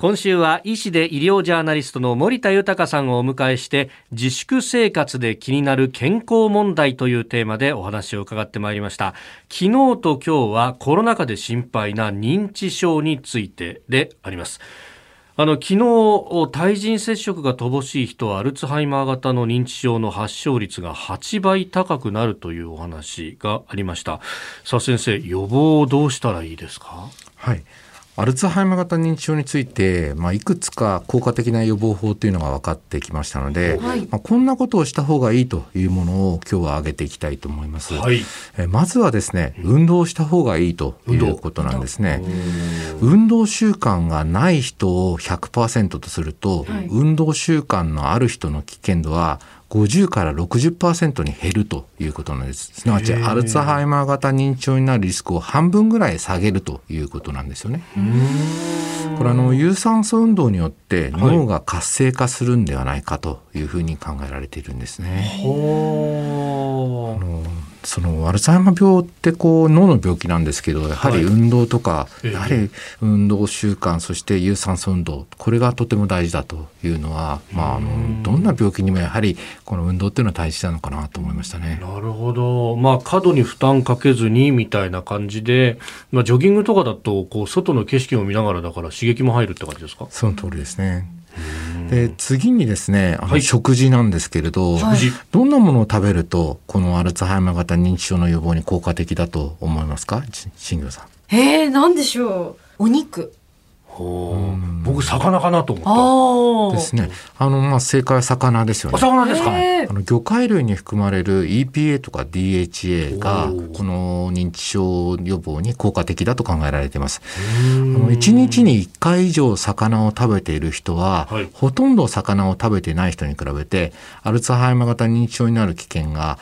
今週は医師で医療ジャーナリストの森田豊さんをお迎えして自粛生活で気になる健康問題というテーマでお話を伺ってまいりました。昨日と今日はコロナ禍で心配な認知症についてであります。あの昨日対人接触が乏しい人はアルツハイマー型の認知症の発症率が8倍高くなるというお話がありました。さあ先生予防をどうしたらいいですか？はい。アルツハイマー型認知症について、まあ、いくつか効果的な予防法というのが分かってきましたので、はい、まあ、こんなことをした方がいいというものを今日は挙げていきたいと思います。はい、えまずはですね、運動した方がいいということなんですね。運動習慣がない人を100%とすると、はい、運動習慣のある人の危険度は50から60%に減るということなんです。すなわち、アルツハイマー型認知症になるリスクを半分ぐらい下げるということなんですよね。これあの有酸素運動によって脳が活性化するんではないかというふうに考えられているんですね。はいそのアルツハイマー病ってこう脳の病気なんですけどやはり運動とか、はい、やはり運動習慣そして有酸素運動これがとても大事だというのは、まあ、あのどんな病気にもやはりこの運動っていうのは大事なのかなと思いましたね。なるほど、まあ、過度に負担かけずにみたいな感じで、まあ、ジョギングとかだとこう外の景色を見ながらだから刺激も入るって感じですか？その通りですね。で次にですねはい、食事なんですけれど、はい、どんなものを食べるとこのアルツハイマー型認知症の予防に効果的だと思いますか？新業さん。えー、なんでしょう。お肉僕魚かなと思った。ですね。あのまあ正解は魚ですよね。魚ですか？あの魚介類に含まれる EPA とか DHA がこの認知症予防に効果的だと考えられています。あの1日に1回以上魚を食べている人は、はい、ほとんど魚を食べてない人に比べてアルツハイマー型認知症になる危険が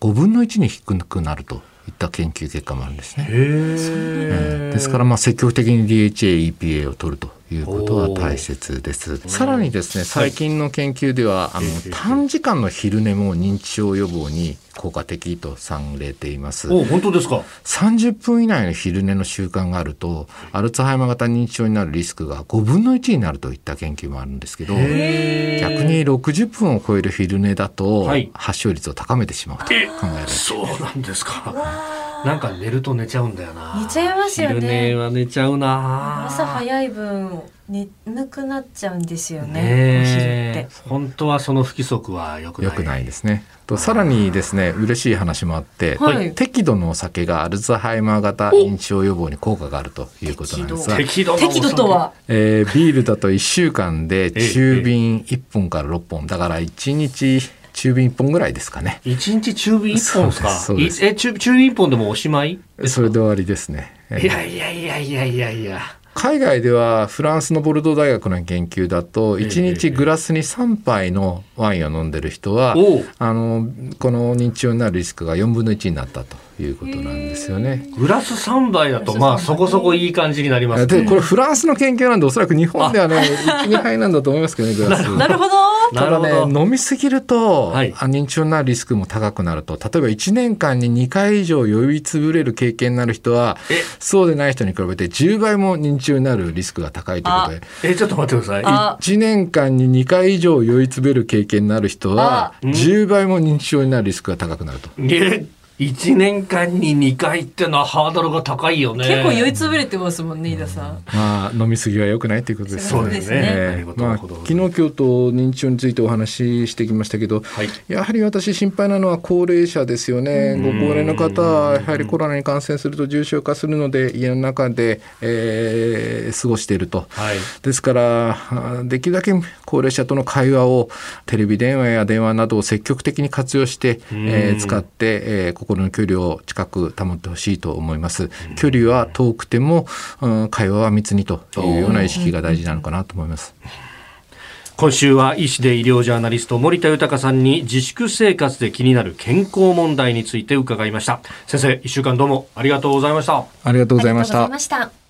5分の1に低くなるといった研究結果もあるんですね。えー、ですからまあ積極的に DHA、EPA を取るということは大切です。さらにですね、最近の研究では、あの短時間の昼寝も認知症予防に効果的とされています。お本当ですか？30分以内の昼寝の習慣があると、アルツハイマー型認知症になるリスクが5分の1になるといった研究もあるんですけど、逆に60分を超える昼寝だと、発症率を高めてしまうと考えられてそうなんですか。なんか寝ると寝ちゃうんだよな。寝ちゃいますよね。昼寝は寝ちゃうな。朝早い分眠くなっちゃうんですよね。ね本当はその不規則は良くない。良くないですね。とさらにですね嬉しい話もあって、はい、適度のお酒がアルツハイマー型認知症予防に効果があるということなんですが適度とは、えー、ビールだと1週間で 中瓶1本から6本だから1日中瓶1本ぐらいですかね。1日中瓶1本ですか？え中中瓶1本でもおしまい？それで終わりですね。いやいやいやいやいやいや。海外ではフランスのボルドー大学の研究だと1日グラスに3杯のワインを飲んでる人はあのこの認知症になるリスクが4分の1になったということなんですよね。グラス3杯だとまあそこそこいい感じになります、ね、でこれフランスの研究なんでおそらく日本ではね12杯なんだと思いますけどねグラス。なるほどただね飲みすぎると、はい、認知症になるリスクも高くなると。例えば1年間に2回以上酔いつぶれる経験になる人はそうでない人に比べて10倍も認知症になるリスクが高いということで。えちょっと待ってください。1年間に2回以上酔いつぶれる経験になる人は10倍も認知症になるリスクが高くなると。1年間に2回ってのはハードルが高いよね。結構酔いつぶれてますもんね飯田さん、まあ飲み過ぎは良くないということですね。そうですね、まあ、昨日今日と認知症についてお話ししてきましたけど、はい、やはり私心配なのは高齢者ですよね。ご高齢の方はやはりコロナに感染すると重症化するので家の中で、えー、過ごしていると、はい、ですからできるだけ高齢者との会話をテレビ電話や電話などを積極的に活用して、えー、使って、えー心の距離を近く保ってほしいと思います。距離は遠くても、うん、会話は密にというような意識が大事なのかなと思います。今週は医師で医療ジャーナリスト森田豊さんに自粛生活で気になる健康問題について伺いました。先生一週間どうもありがとうございました。ありがとうございました